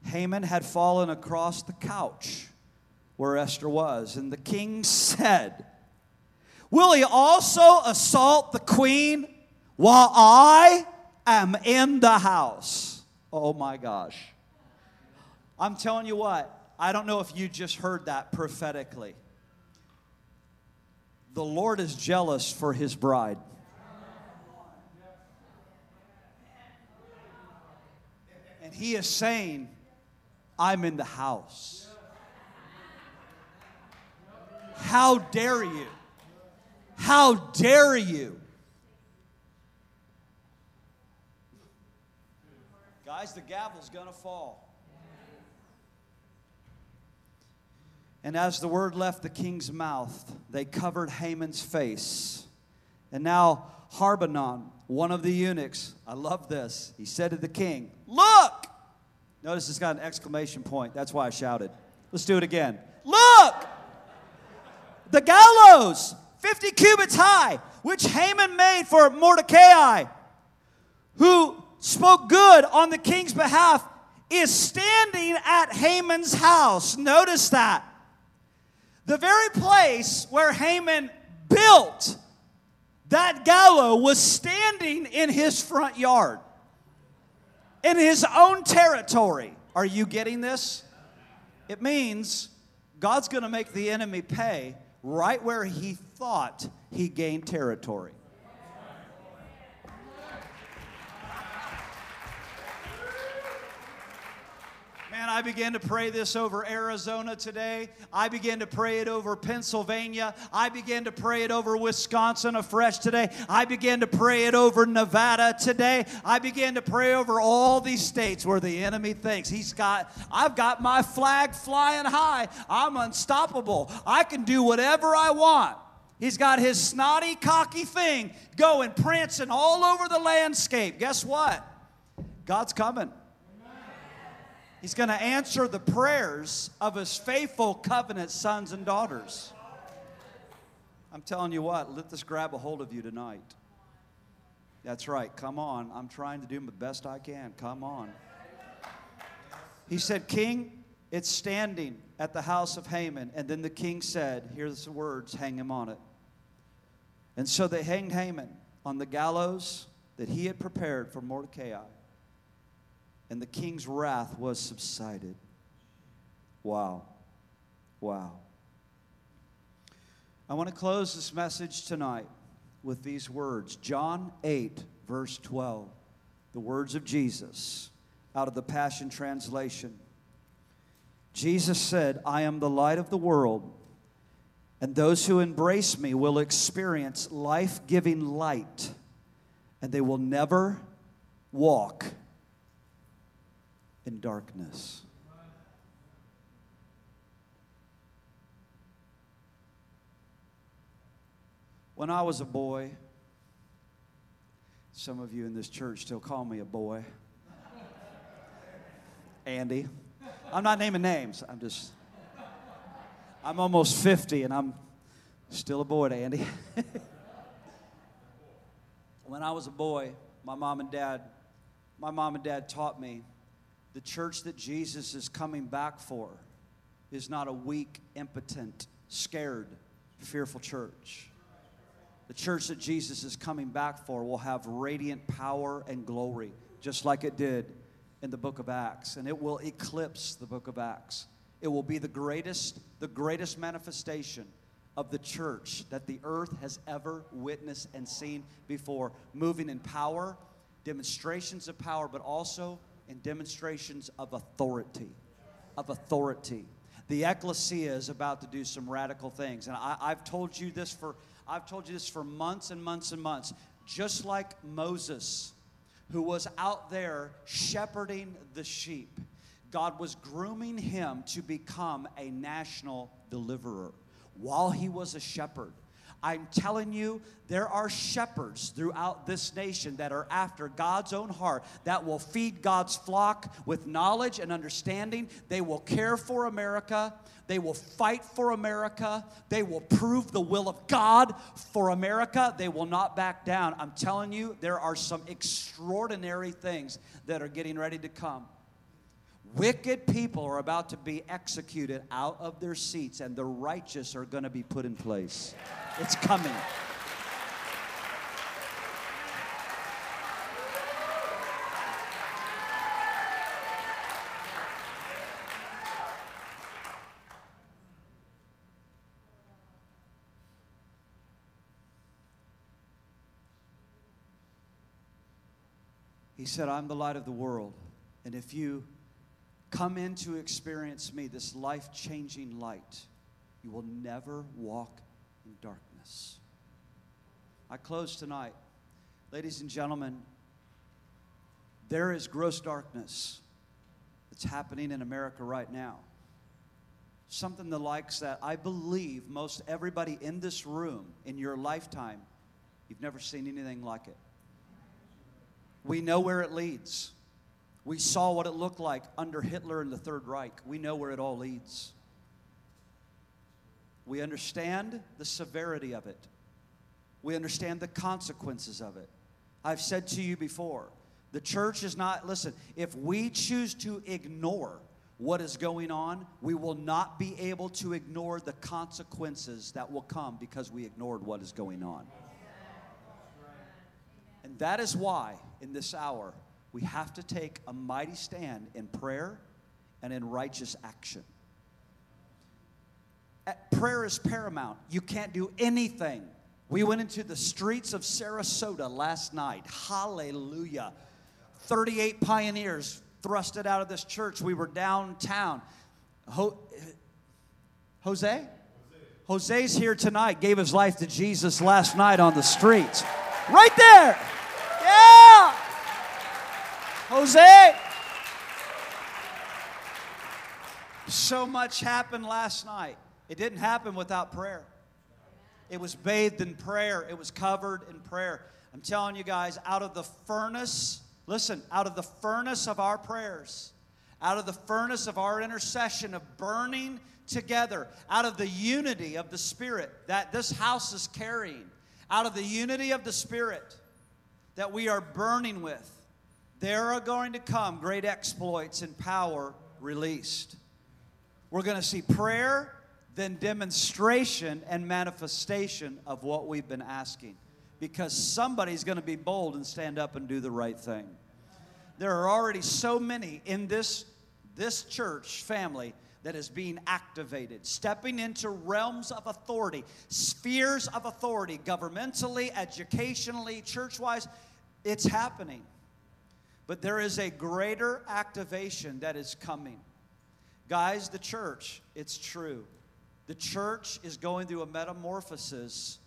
Haman had fallen across the couch where Esther was. And the king said, Will he also assault the queen while I am in the house? Oh my gosh. I'm telling you what, I don't know if you just heard that prophetically. The Lord is jealous for his bride. And he is saying, I'm in the house. How dare you? How dare you? Guys, the gavel's going to fall. And as the word left the king's mouth, they covered Haman's face. And now Harbonah, one of the eunuchs, I love this, he said to the king, Look! Notice it's got an exclamation point. That's why I shouted. Let's do it again. Look! The gallows, 50 cubits high, which Haman made for Mordecai, who spoke good on the king's behalf, is standing at Haman's house. Notice that. The very place where Haman built that gallows was standing in his front yard in his own territory. Are you getting this? It means God's going to make the enemy pay right where he thought he gained territory. Man, I began to pray this over Arizona today. I began to pray it over Pennsylvania. I began to pray it over Wisconsin afresh today. I began to pray it over Nevada today. I began to pray over all these states where the enemy thinks he's got, I've got my flag flying high. I'm unstoppable. I can do whatever I want. He's got his snotty, cocky thing going, prancing all over the landscape. Guess what? God's coming. He's going to answer the prayers of his faithful covenant sons and daughters. I'm telling you what, let this grab a hold of you tonight. That's right. Come on. I'm trying to do the best I can. Come on. He said, King, it's standing at the house of Haman. And then the king said, Here's the words, hang him on it. And so they hanged Haman on the gallows that he had prepared for Mordecai and the king's wrath was subsided. Wow. Wow. I want to close this message tonight with these words John 8, verse 12. The words of Jesus out of the Passion Translation. Jesus said, I am the light of the world, and those who embrace me will experience life giving light, and they will never walk in darkness. When I was a boy, some of you in this church still call me a boy. Andy. I'm not naming names. I'm just, I'm almost 50 and I'm still a boy to Andy. when I was a boy, my mom and dad, my mom and dad taught me the church that Jesus is coming back for is not a weak, impotent, scared, fearful church. The church that Jesus is coming back for will have radiant power and glory, just like it did in the book of Acts, and it will eclipse the book of Acts. It will be the greatest, the greatest manifestation of the church that the earth has ever witnessed and seen before, moving in power, demonstrations of power, but also in demonstrations of authority. Of authority. The ecclesia is about to do some radical things. And I, have told you this for I've told you this for months and months and months. Just like Moses, who was out there shepherding the sheep, God was grooming him to become a national deliverer while he was a shepherd. I'm telling you, there are shepherds throughout this nation that are after God's own heart that will feed God's flock with knowledge and understanding. They will care for America. They will fight for America. They will prove the will of God for America. They will not back down. I'm telling you, there are some extraordinary things that are getting ready to come. Wicked people are about to be executed out of their seats, and the righteous are going to be put in place. It's coming. He said, I'm the light of the world. And if you come in to experience me, this life changing light, you will never walk in darkness. I close tonight. Ladies and gentlemen, there is gross darkness that's happening in America right now. Something the likes that I believe most everybody in this room in your lifetime, you've never seen anything like it. We know where it leads. We saw what it looked like under Hitler and the Third Reich. We know where it all leads. We understand the severity of it. We understand the consequences of it. I've said to you before, the church is not, listen, if we choose to ignore what is going on, we will not be able to ignore the consequences that will come because we ignored what is going on. And that is why, in this hour, we have to take a mighty stand in prayer and in righteous action. Uh, prayer is paramount. You can't do anything. We went into the streets of Sarasota last night. Hallelujah. 38 pioneers thrusted out of this church. We were downtown. Ho- Jose? Jose's here tonight, gave his life to Jesus last night on the streets. Right there. Yeah. Jose. So much happened last night. It didn't happen without prayer. It was bathed in prayer, it was covered in prayer. I'm telling you guys, out of the furnace, listen, out of the furnace of our prayers, out of the furnace of our intercession, of burning together, out of the unity of the Spirit that this house is carrying, out of the unity of the Spirit that we are burning with, there are going to come great exploits and power released. We're going to see prayer, then demonstration and manifestation of what we've been asking. Because somebody's going to be bold and stand up and do the right thing. There are already so many in this, this church family that is being activated, stepping into realms of authority, spheres of authority, governmentally, educationally, church wise. It's happening. But there is a greater activation that is coming. Guys, the church, it's true. The church is going through a metamorphosis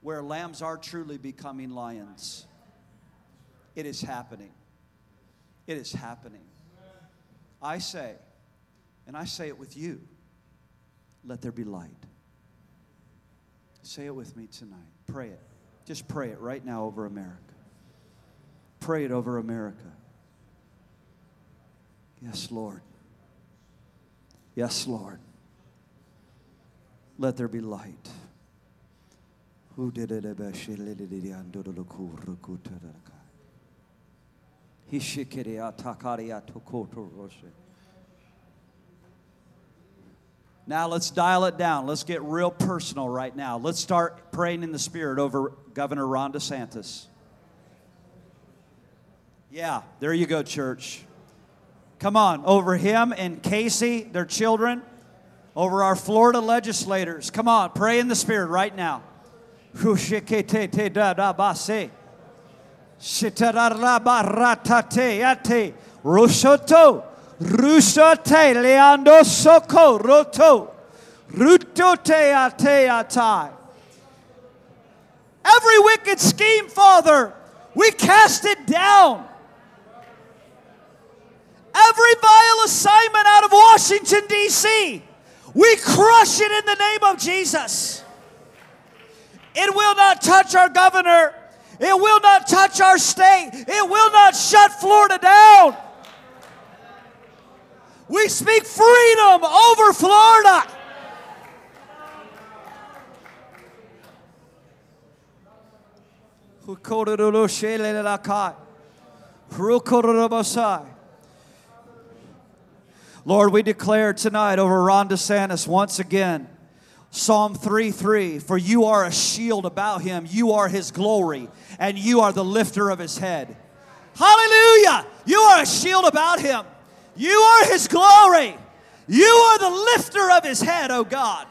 where lambs are truly becoming lions. It is happening. It is happening. I say, and I say it with you, let there be light. Say it with me tonight. Pray it. Just pray it right now over America. Pray it over America. Yes, Lord. Yes, Lord. Let there be light. Now let's dial it down. Let's get real personal right now. Let's start praying in the Spirit over Governor Ron DeSantis. Yeah, there you go, church. Come on, over him and Casey, their children, over our Florida legislators. Come on, pray in the Spirit right now. Every wicked scheme, Father, we cast it down. Vile assignment out of Washington, D.C., we crush it in the name of Jesus. It will not touch our governor. It will not touch our state. It will not shut Florida down. We speak freedom over Florida. Lord, we declare tonight over Ron DeSantis once again Psalm 3 3 For you are a shield about him, you are his glory, and you are the lifter of his head. Hallelujah! You are a shield about him, you are his glory, you are the lifter of his head, oh God.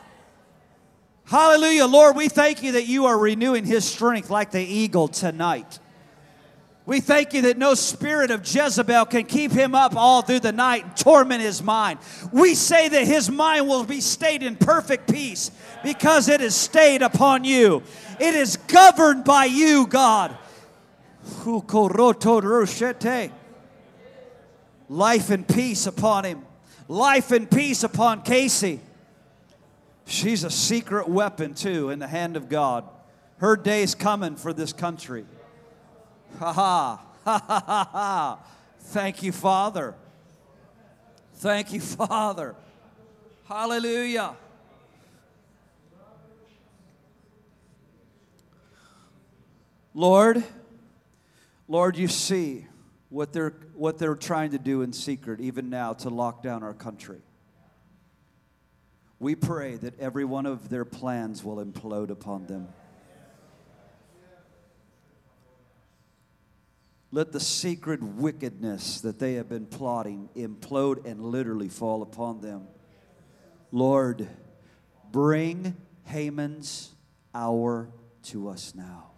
Hallelujah. Lord, we thank you that you are renewing his strength like the eagle tonight. We thank you that no spirit of Jezebel can keep him up all through the night and torment his mind. We say that his mind will be stayed in perfect peace because it is stayed upon you. It is governed by you, God. Life and peace upon him. Life and peace upon Casey. She's a secret weapon, too, in the hand of God. Her day's coming for this country. Ha ha. Ha ha ha ha. Thank you, Father. Thank you, Father. Hallelujah. Lord, Lord, you see what they're, what they're trying to do in secret, even now, to lock down our country. We pray that every one of their plans will implode upon them. Let the sacred wickedness that they have been plotting implode and literally fall upon them. Lord, bring Haman's hour to us now.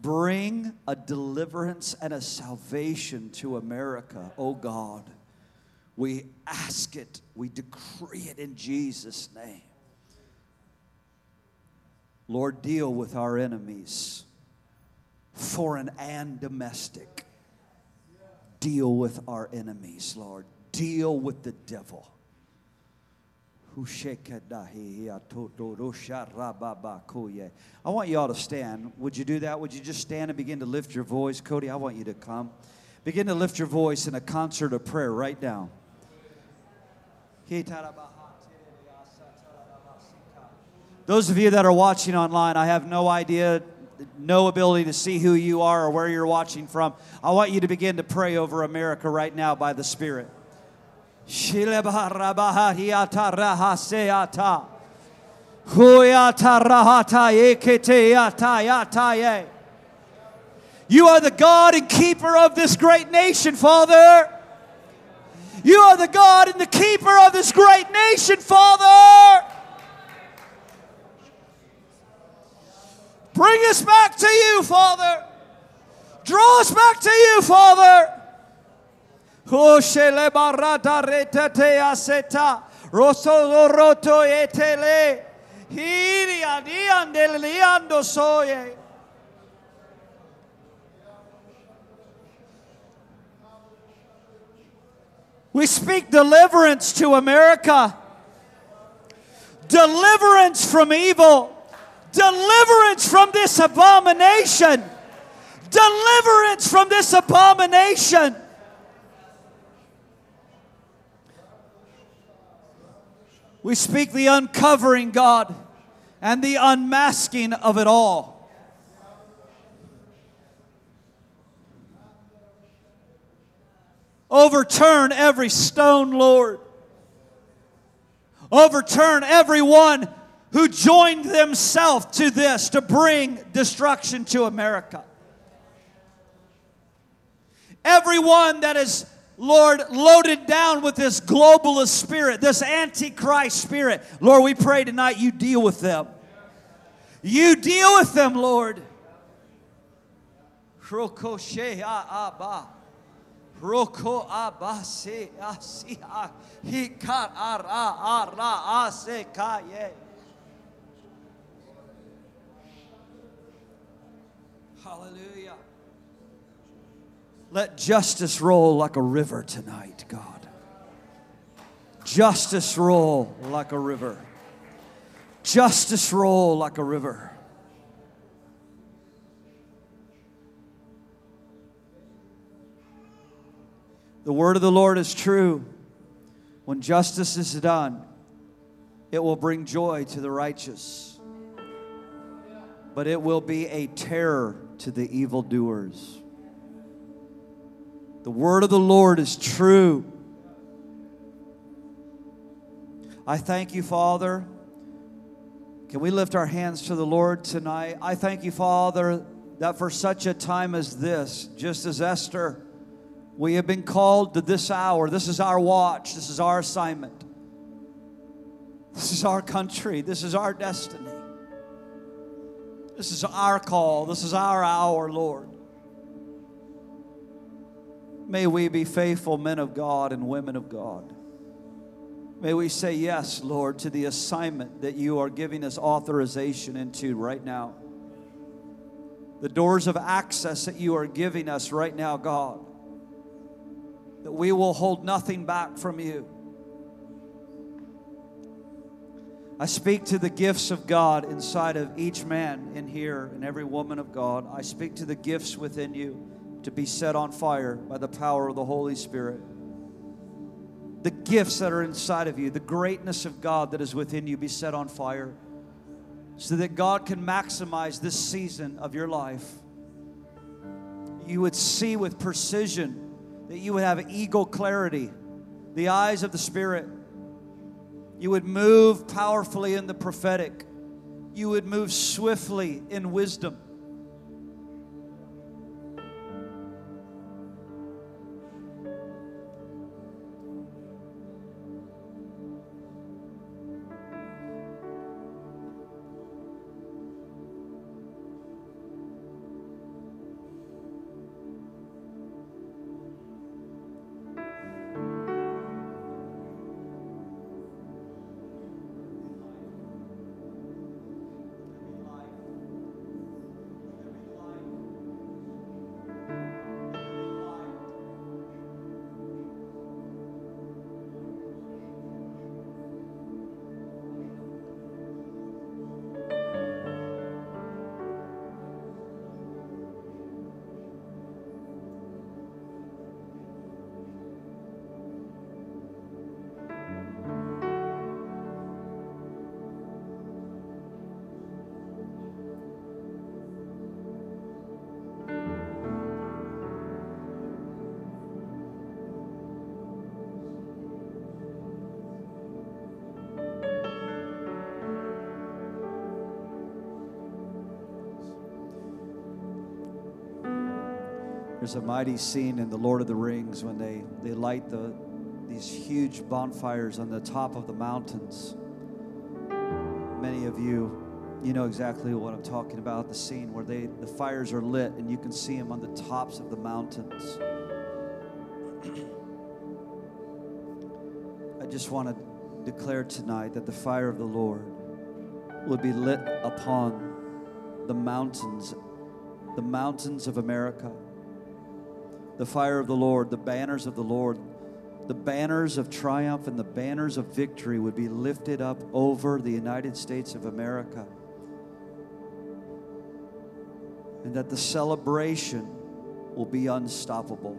Bring a deliverance and a salvation to America, oh God. We ask it, we decree it in Jesus' name. Lord, deal with our enemies foreign and domestic. Deal with our enemies, Lord. Deal with the devil. I want you all to stand. Would you do that? Would you just stand and begin to lift your voice? Cody, I want you to come. Begin to lift your voice in a concert of prayer right now. Those of you that are watching online, I have no idea no ability to see who you are or where you're watching from, I want you to begin to pray over America right now by the Spirit. You are the God and keeper of this great nation, Father. You are the God and the keeper of this great nation, Father. Bring us back to you, Father. Draw us back to you, Father. We speak deliverance to America. Deliverance from evil. Deliverance from this abomination. Deliverance from this abomination. We speak the uncovering, God, and the unmasking of it all. Overturn every stone, Lord. Overturn everyone who joined themselves to this to bring destruction to America. Everyone that is, Lord, loaded down with this globalist spirit, this antichrist spirit, Lord, we pray tonight you deal with them. You deal with them, Lord. Hallelujah. Let justice roll like a river tonight, God. Justice roll like a river. Justice roll like a river. The word of the Lord is true. When justice is done, it will bring joy to the righteous, but it will be a terror to the evildoers. The word of the Lord is true. I thank you, Father. Can we lift our hands to the Lord tonight? I thank you, Father, that for such a time as this, just as Esther, we have been called to this hour. This is our watch. This is our assignment. This is our country. This is our destiny. This is our call. This is our hour, Lord. May we be faithful men of God and women of God. May we say yes, Lord, to the assignment that you are giving us authorization into right now. The doors of access that you are giving us right now, God that we will hold nothing back from you. I speak to the gifts of God inside of each man in here and every woman of God. I speak to the gifts within you to be set on fire by the power of the Holy Spirit. The gifts that are inside of you, the greatness of God that is within you, be set on fire so that God can maximize this season of your life. You would see with precision that you would have eagle clarity, the eyes of the Spirit. You would move powerfully in the prophetic. You would move swiftly in wisdom. There's a mighty scene in The Lord of the Rings when they, they light the, these huge bonfires on the top of the mountains. Many of you, you know exactly what I'm talking about the scene where they, the fires are lit and you can see them on the tops of the mountains. I just want to declare tonight that the fire of the Lord will be lit upon the mountains, the mountains of America the fire of the Lord, the banners of the Lord, the banners of triumph and the banners of victory would be lifted up over the United States of America. And that the celebration will be unstoppable.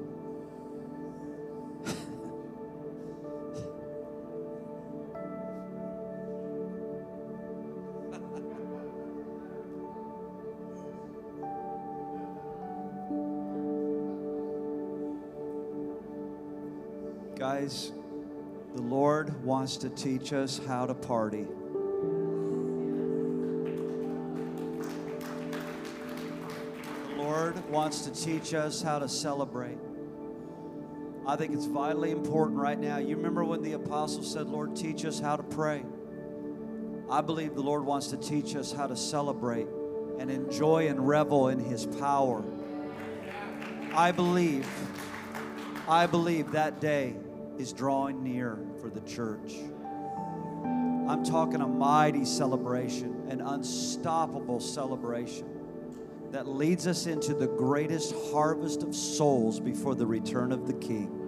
Guys, the Lord wants to teach us how to party. The Lord wants to teach us how to celebrate. I think it's vitally important right now. You remember when the apostle said, Lord, teach us how to pray? I believe the Lord wants to teach us how to celebrate and enjoy and revel in His power. I believe, I believe that day is drawing near for the church. I'm talking a mighty celebration, an unstoppable celebration that leads us into the greatest harvest of souls before the return of the King.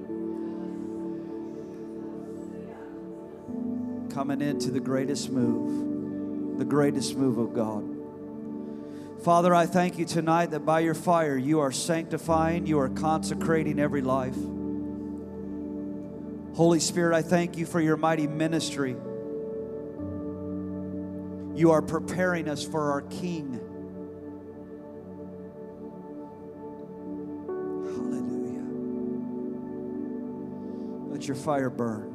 Coming into the greatest move, the greatest move of God. Father, I thank you tonight that by your fire you are sanctifying, you are consecrating every life. Holy Spirit, I thank you for your mighty ministry. You are preparing us for our King. Hallelujah. Let your fire burn.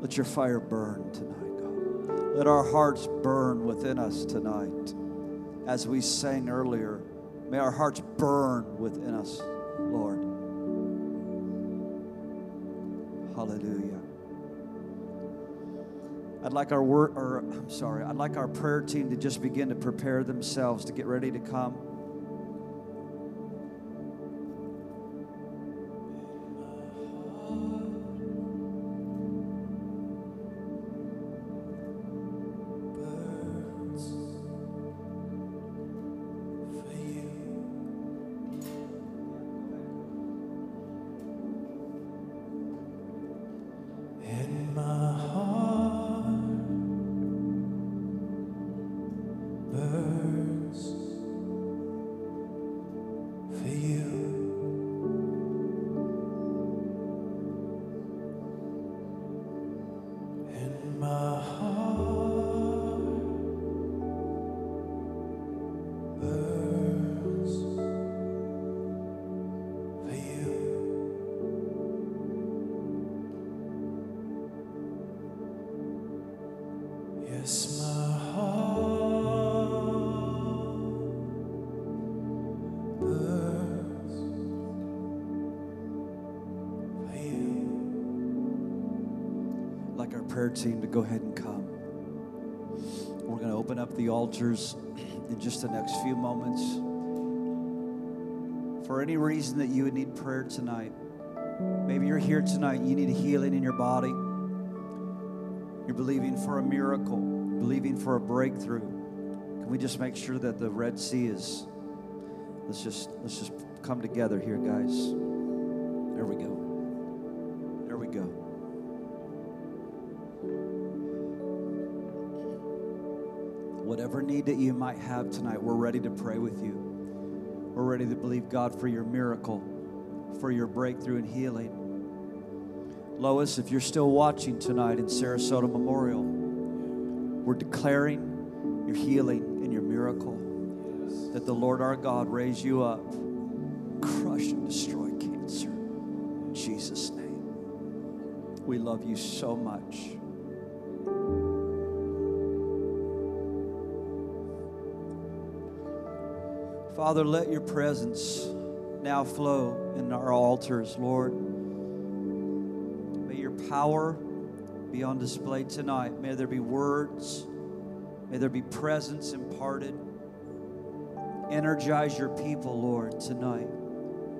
Let your fire burn tonight, God. Let our hearts burn within us tonight. As we sang earlier, may our hearts burn within us, Lord. Hallelujah. I'd like our word, or I'm sorry, I'd like our prayer team to just begin to prepare themselves to get ready to come. Altars in just the next few moments. For any reason that you would need prayer tonight, maybe you're here tonight, you need a healing in your body. You're believing for a miracle, believing for a breakthrough. Can we just make sure that the Red Sea is let's just let's just come together here, guys. There we go. Whatever need that you might have tonight, we're ready to pray with you. We're ready to believe God for your miracle, for your breakthrough and healing. Lois, if you're still watching tonight in Sarasota Memorial, we're declaring your healing and your miracle. That the Lord our God raise you up, crush and destroy cancer. In Jesus' name. We love you so much. Father, let your presence now flow in our altars, Lord. May your power be on display tonight. May there be words. May there be presence imparted. Energize your people, Lord, tonight.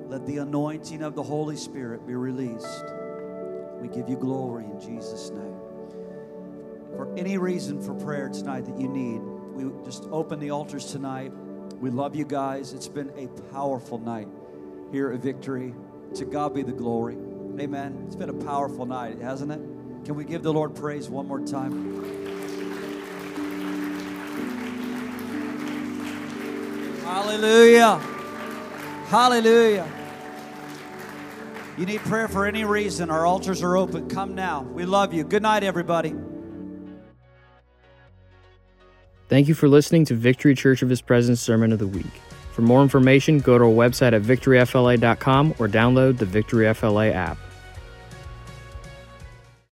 Let the anointing of the Holy Spirit be released. We give you glory in Jesus' name. For any reason for prayer tonight that you need, we just open the altars tonight. We love you guys. It's been a powerful night here at Victory. To God be the glory. Amen. It's been a powerful night, hasn't it? Can we give the Lord praise one more time? Hallelujah. Hallelujah. You need prayer for any reason, our altars are open. Come now. We love you. Good night, everybody. Thank you for listening to Victory Church of His Presence Sermon of the Week. For more information, go to our website at victoryfla.com or download the Victory FLA app.